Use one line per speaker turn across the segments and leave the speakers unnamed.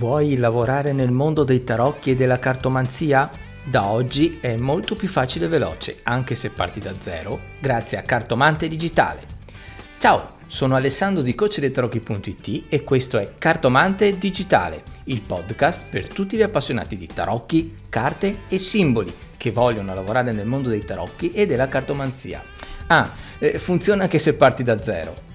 Vuoi lavorare nel mondo dei tarocchi e della cartomanzia? Da oggi è molto più facile e veloce, anche se parti da zero, grazie a Cartomante Digitale. Ciao, sono Alessandro di CoachDeiTarocchi.it e questo è Cartomante Digitale, il podcast per tutti gli appassionati di tarocchi, carte e simboli che vogliono lavorare nel mondo dei tarocchi e della cartomanzia. Ah, eh, funziona anche se parti da zero.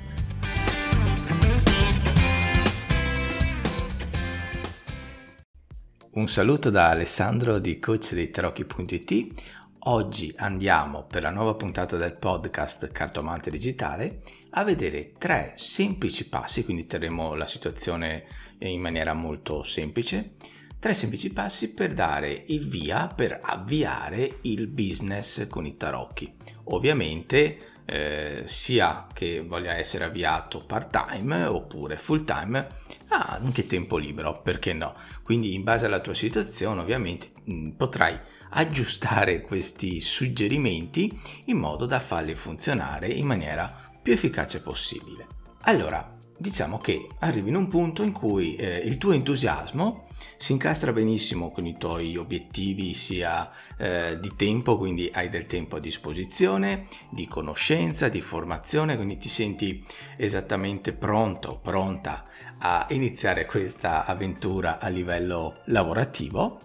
Un saluto da Alessandro di coach dei tarocchi.it. Oggi andiamo per la nuova puntata del podcast Cartomante Digitale a vedere tre semplici passi, quindi terremo la situazione in maniera molto semplice, tre semplici passi per dare il via, per avviare il business con i tarocchi. Ovviamente eh, sia che voglia essere avviato part time oppure full time ha anche tempo libero perché no? Quindi in base alla tua situazione ovviamente mh, mm, potrai aggiustare questi suggerimenti in modo da farli funzionare in maniera più efficace possibile. Allora diciamo che arrivi in un punto in cui eh, il tuo entusiasmo si incastra benissimo con i tuoi obiettivi sia eh, di tempo, quindi hai del tempo a disposizione, di conoscenza, di formazione, quindi ti senti esattamente pronto, pronta a iniziare questa avventura a livello lavorativo.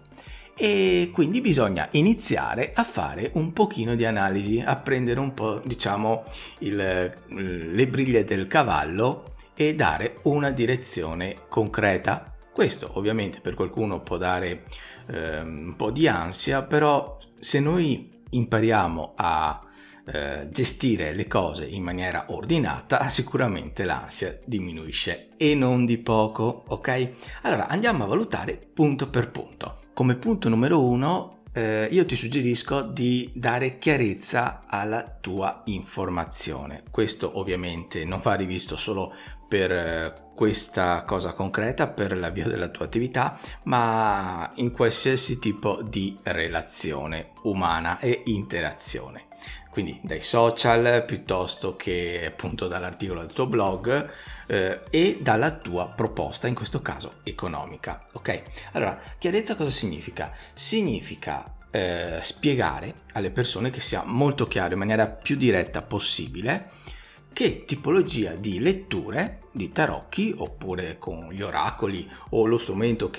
E quindi bisogna iniziare a fare un pochino di analisi, a prendere un po' diciamo il, le briglie del cavallo e dare una direzione concreta. Questo ovviamente per qualcuno può dare eh, un po' di ansia, però se noi impariamo a eh, gestire le cose in maniera ordinata, sicuramente l'ansia diminuisce e non di poco, ok? Allora andiamo a valutare punto per punto. Come punto numero uno eh, io ti suggerisco di dare chiarezza alla tua informazione. Questo ovviamente non va rivisto solo per eh, questa cosa concreta, per l'avvio della tua attività, ma in qualsiasi tipo di relazione umana e interazione. Quindi dai social piuttosto che appunto dall'articolo del tuo blog eh, e dalla tua proposta, in questo caso economica. Ok? Allora, chiarezza cosa significa? Significa eh, spiegare alle persone che sia molto chiaro in maniera più diretta possibile che tipologia di letture di tarocchi oppure con gli oracoli o lo strumento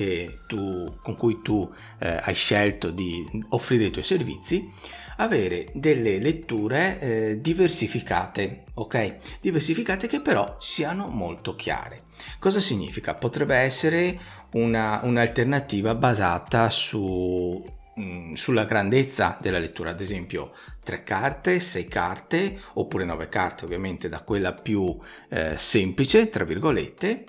tu, con cui tu eh, hai scelto di offrire i tuoi servizi avere delle letture eh, diversificate ok? Diversificate che però siano molto chiare. Cosa significa? Potrebbe essere una, un'alternativa basata su Mm, sulla grandezza della lettura, ad esempio tre carte, sei carte oppure nove carte, ovviamente da quella più eh, semplice, tra virgolette,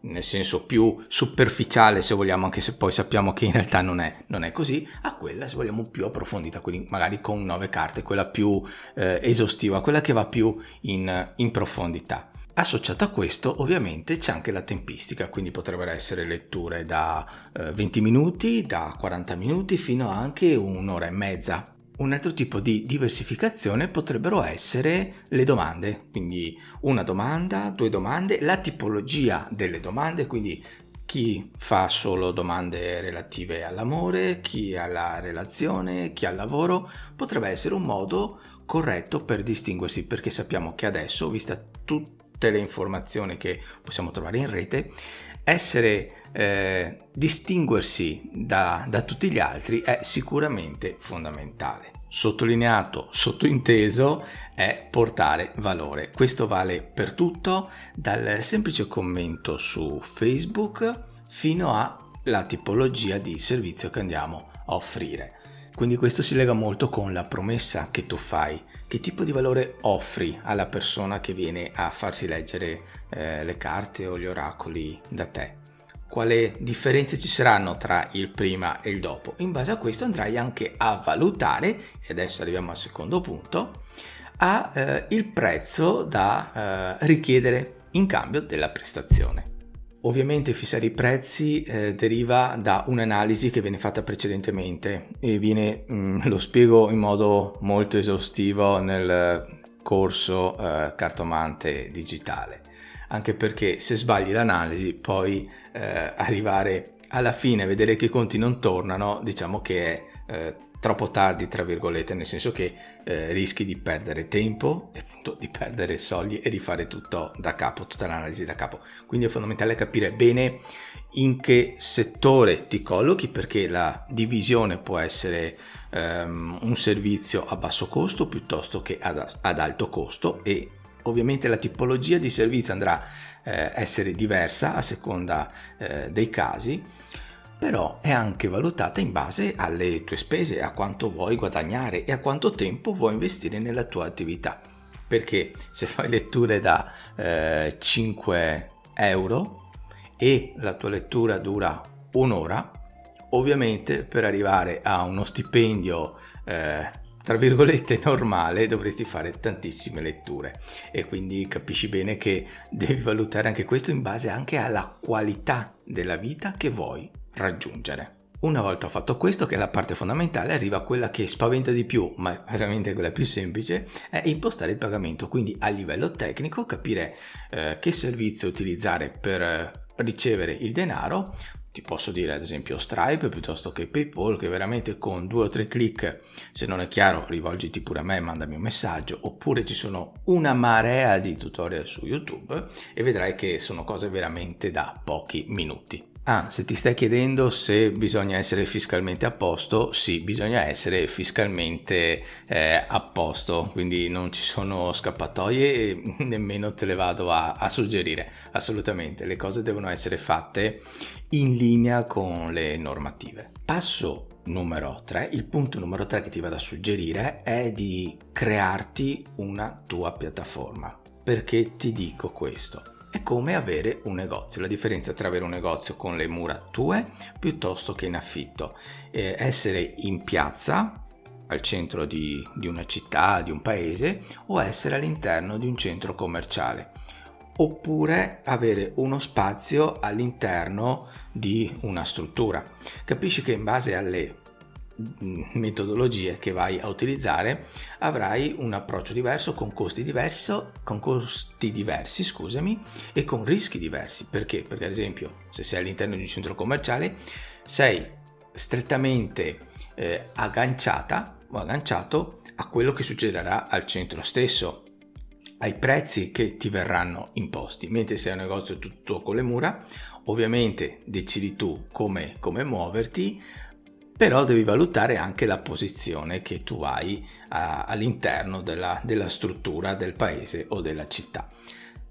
nel senso più superficiale se vogliamo, anche se poi sappiamo che in realtà non è, non è così, a quella se vogliamo più approfondita, quindi magari con nove carte, quella più eh, esaustiva, quella che va più in, in profondità. Associato a questo ovviamente c'è anche la tempistica, quindi potrebbero essere letture da eh, 20 minuti, da 40 minuti fino anche un'ora e mezza. Un altro tipo di diversificazione potrebbero essere le domande, quindi una domanda, due domande, la tipologia delle domande, quindi chi fa solo domande relative all'amore, chi alla relazione, chi al lavoro, potrebbe essere un modo corretto per distinguersi perché sappiamo che adesso, vista tutte le informazioni che possiamo trovare in rete, essere eh, distinguersi da, da tutti gli altri è sicuramente fondamentale. Sottolineato, sottointeso è portare valore. Questo vale per tutto, dal semplice commento su Facebook fino alla tipologia di servizio che andiamo a offrire. Quindi questo si lega molto con la promessa che tu fai, che tipo di valore offri alla persona che viene a farsi leggere eh, le carte o gli oracoli da te. Quale differenze ci saranno tra il prima e il dopo? In base a questo andrai anche a valutare, e adesso arriviamo al secondo punto, a, eh, il prezzo da eh, richiedere in cambio della prestazione. Ovviamente fissare i prezzi eh, deriva da un'analisi che viene fatta precedentemente e viene, mh, mm, lo spiego in modo molto esaustivo nel corso eh, cartomante digitale, anche perché se sbagli l'analisi poi eh, arrivare alla fine vedere che i conti non tornano, diciamo che è eh, troppo tardi, tra virgolette, nel senso che eh, rischi di perdere tempo, e appunto di perdere soldi e di fare tutto da capo, tutta l'analisi da capo. Quindi è fondamentale capire bene in che settore ti collochi perché la divisione può essere um, un servizio a basso costo piuttosto che ad, ad alto costo e ovviamente la tipologia di servizio andrà a eh, essere diversa a seconda eh, dei casi però è anche valutata in base alle tue spese, a quanto vuoi guadagnare e a quanto tempo vuoi investire nella tua attività. Perché se fai letture da eh, 5 euro e la tua lettura dura un'ora, ovviamente per arrivare a uno stipendio eh, tra virgolette normale dovresti fare tantissime letture e quindi capisci bene che devi valutare anche questo in base anche alla qualità della vita che vuoi raggiungere. Una volta fatto questo, che è la parte fondamentale, arriva quella che spaventa di più, ma veramente quella più semplice, è impostare il pagamento. Quindi a livello tecnico capire eh, che servizio utilizzare per eh, ricevere il denaro. Ti posso dire ad esempio Stripe piuttosto che PayPal, che veramente con due o tre clic, se non è chiaro, rivolgiti pure a me, mandami un messaggio, oppure ci sono una marea di tutorial su YouTube e vedrai che sono cose veramente da pochi minuti. Ah, se ti stai chiedendo se bisogna essere fiscalmente a posto, sì, bisogna essere fiscalmente eh, a posto, quindi non ci sono scappatoie e nemmeno te le vado a, a suggerire, assolutamente, le cose devono essere fatte in linea con le normative. Passo numero 3, il punto numero 3 che ti vado a suggerire è di crearti una tua piattaforma. Perché ti dico questo? È come avere un negozio. La differenza tra avere un negozio con le mura tue piuttosto che in affitto. Eh, essere in piazza al centro di, di una città, di un paese o essere all'interno di un centro commerciale oppure avere uno spazio all'interno di una struttura. Capisci che in base alle metodologie che vai a utilizzare avrai un approccio diverso con costi diversi, con costi diversi scusami, e con rischi diversi. Perché? Perché ad esempio se sei all'interno di un centro commerciale sei strettamente eh, agganciata o agganciato a quello che succederà al centro stesso ai prezzi che ti verranno imposti. Mentre se è un negozio tutto con le mura ovviamente decidi tu come, come muoverti però devi valutare anche la posizione che tu hai a, all'interno della, della struttura del paese o della città.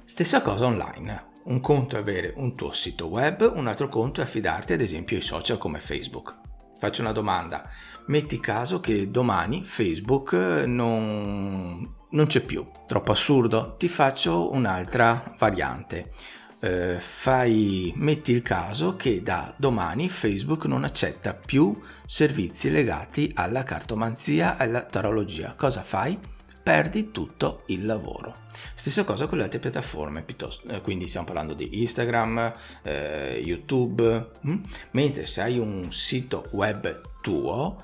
Stessa cosa online. Un conto è avere un tuo sito web, un altro conto è affidarti ad esempio ai social come Facebook. Faccio una domanda. Metti caso che domani Facebook non, non c'è più. Troppo assurdo? Ti faccio un'altra variante eh, fai, metti il caso che da domani Facebook non accetta più servizi legati alla cartomanzia e alla tarologia. Cosa fai? Perdi tutto il lavoro. Stessa cosa con le altre piattaforme, eh, quindi stiamo parlando di Instagram, eh, YouTube, hm? mentre se hai un sito web tuo,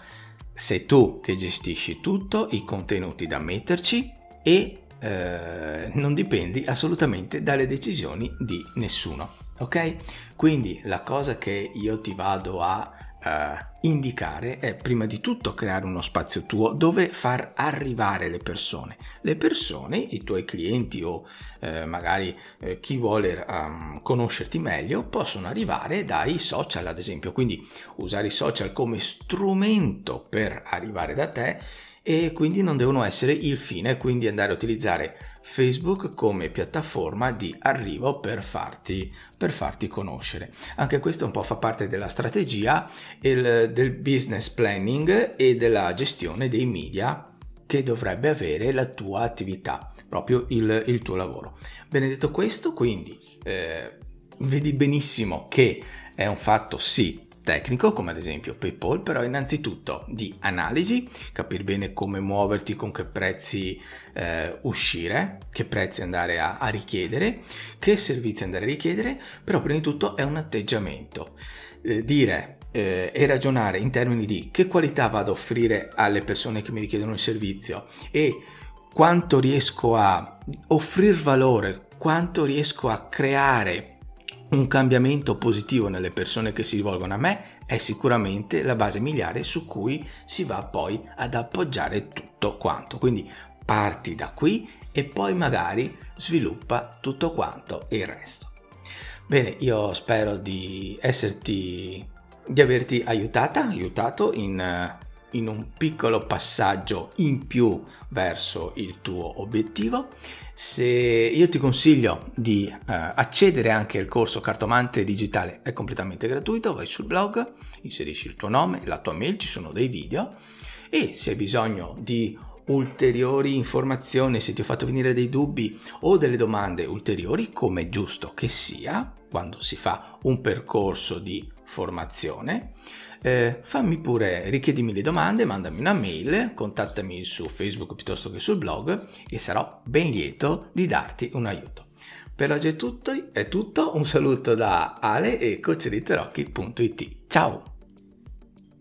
sei tu che gestisci tutto, i contenuti da metterci e eh, non dipendi assolutamente dalle decisioni di nessuno. Ok? Quindi la cosa che io ti vado a uh, indicare è prima di tutto creare uno spazio tuo dove far arrivare le persone. Le persone, i tuoi clienti o uh, magari uh, chi vuole um, conoscerti meglio, possono arrivare dai social, ad esempio. Quindi usare i social come strumento per arrivare da te e quindi non devono essere il fine, quindi andare a utilizzare Facebook come piattaforma di arrivo per farti, per farti conoscere. Anche questo un po' fa parte della strategia il, del business planning e della gestione dei media che dovrebbe avere la tua attività, proprio il, il tuo lavoro. Benedetto questo, quindi eh, vedi benissimo che è un fatto sì tecnico come ad esempio PayPal, però innanzitutto di analisi, capire bene come muoverti, con che prezzi eh, uscire, che prezzi andare a, a, richiedere, che servizi andare a richiedere, però prima di tutto è un atteggiamento. Eh, dire eh, e ragionare in termini di che qualità vado a offrire alle persone che mi richiedono il servizio e quanto riesco a offrire valore, quanto riesco a creare un cambiamento positivo nelle persone che si rivolgono a me è sicuramente la base miliare su cui si va poi ad appoggiare tutto quanto. Quindi parti da qui e poi magari sviluppa tutto quanto il resto. Bene, io spero di esserti di averti aiutata, aiutato in in un piccolo passaggio in più verso il tuo obiettivo. Se io ti consiglio di uh, accedere anche al corso Cartomante Digitale, è completamente gratuito, vai sul blog, inserisci il tuo nome, la tua mail, ci sono dei video e se hai bisogno di ulteriori informazioni, se ti ho fatto venire dei dubbi o delle domande ulteriori, come è giusto che sia quando si fa un percorso di formazione, eh, fammi pure, richiedimi le domande, mandami una mail, contattami su Facebook piuttosto che sul blog e sarò ben lieto di darti un aiuto. Per oggi è tutto, è tutto un saluto da Ale e coachediterocchi.it. Ciao!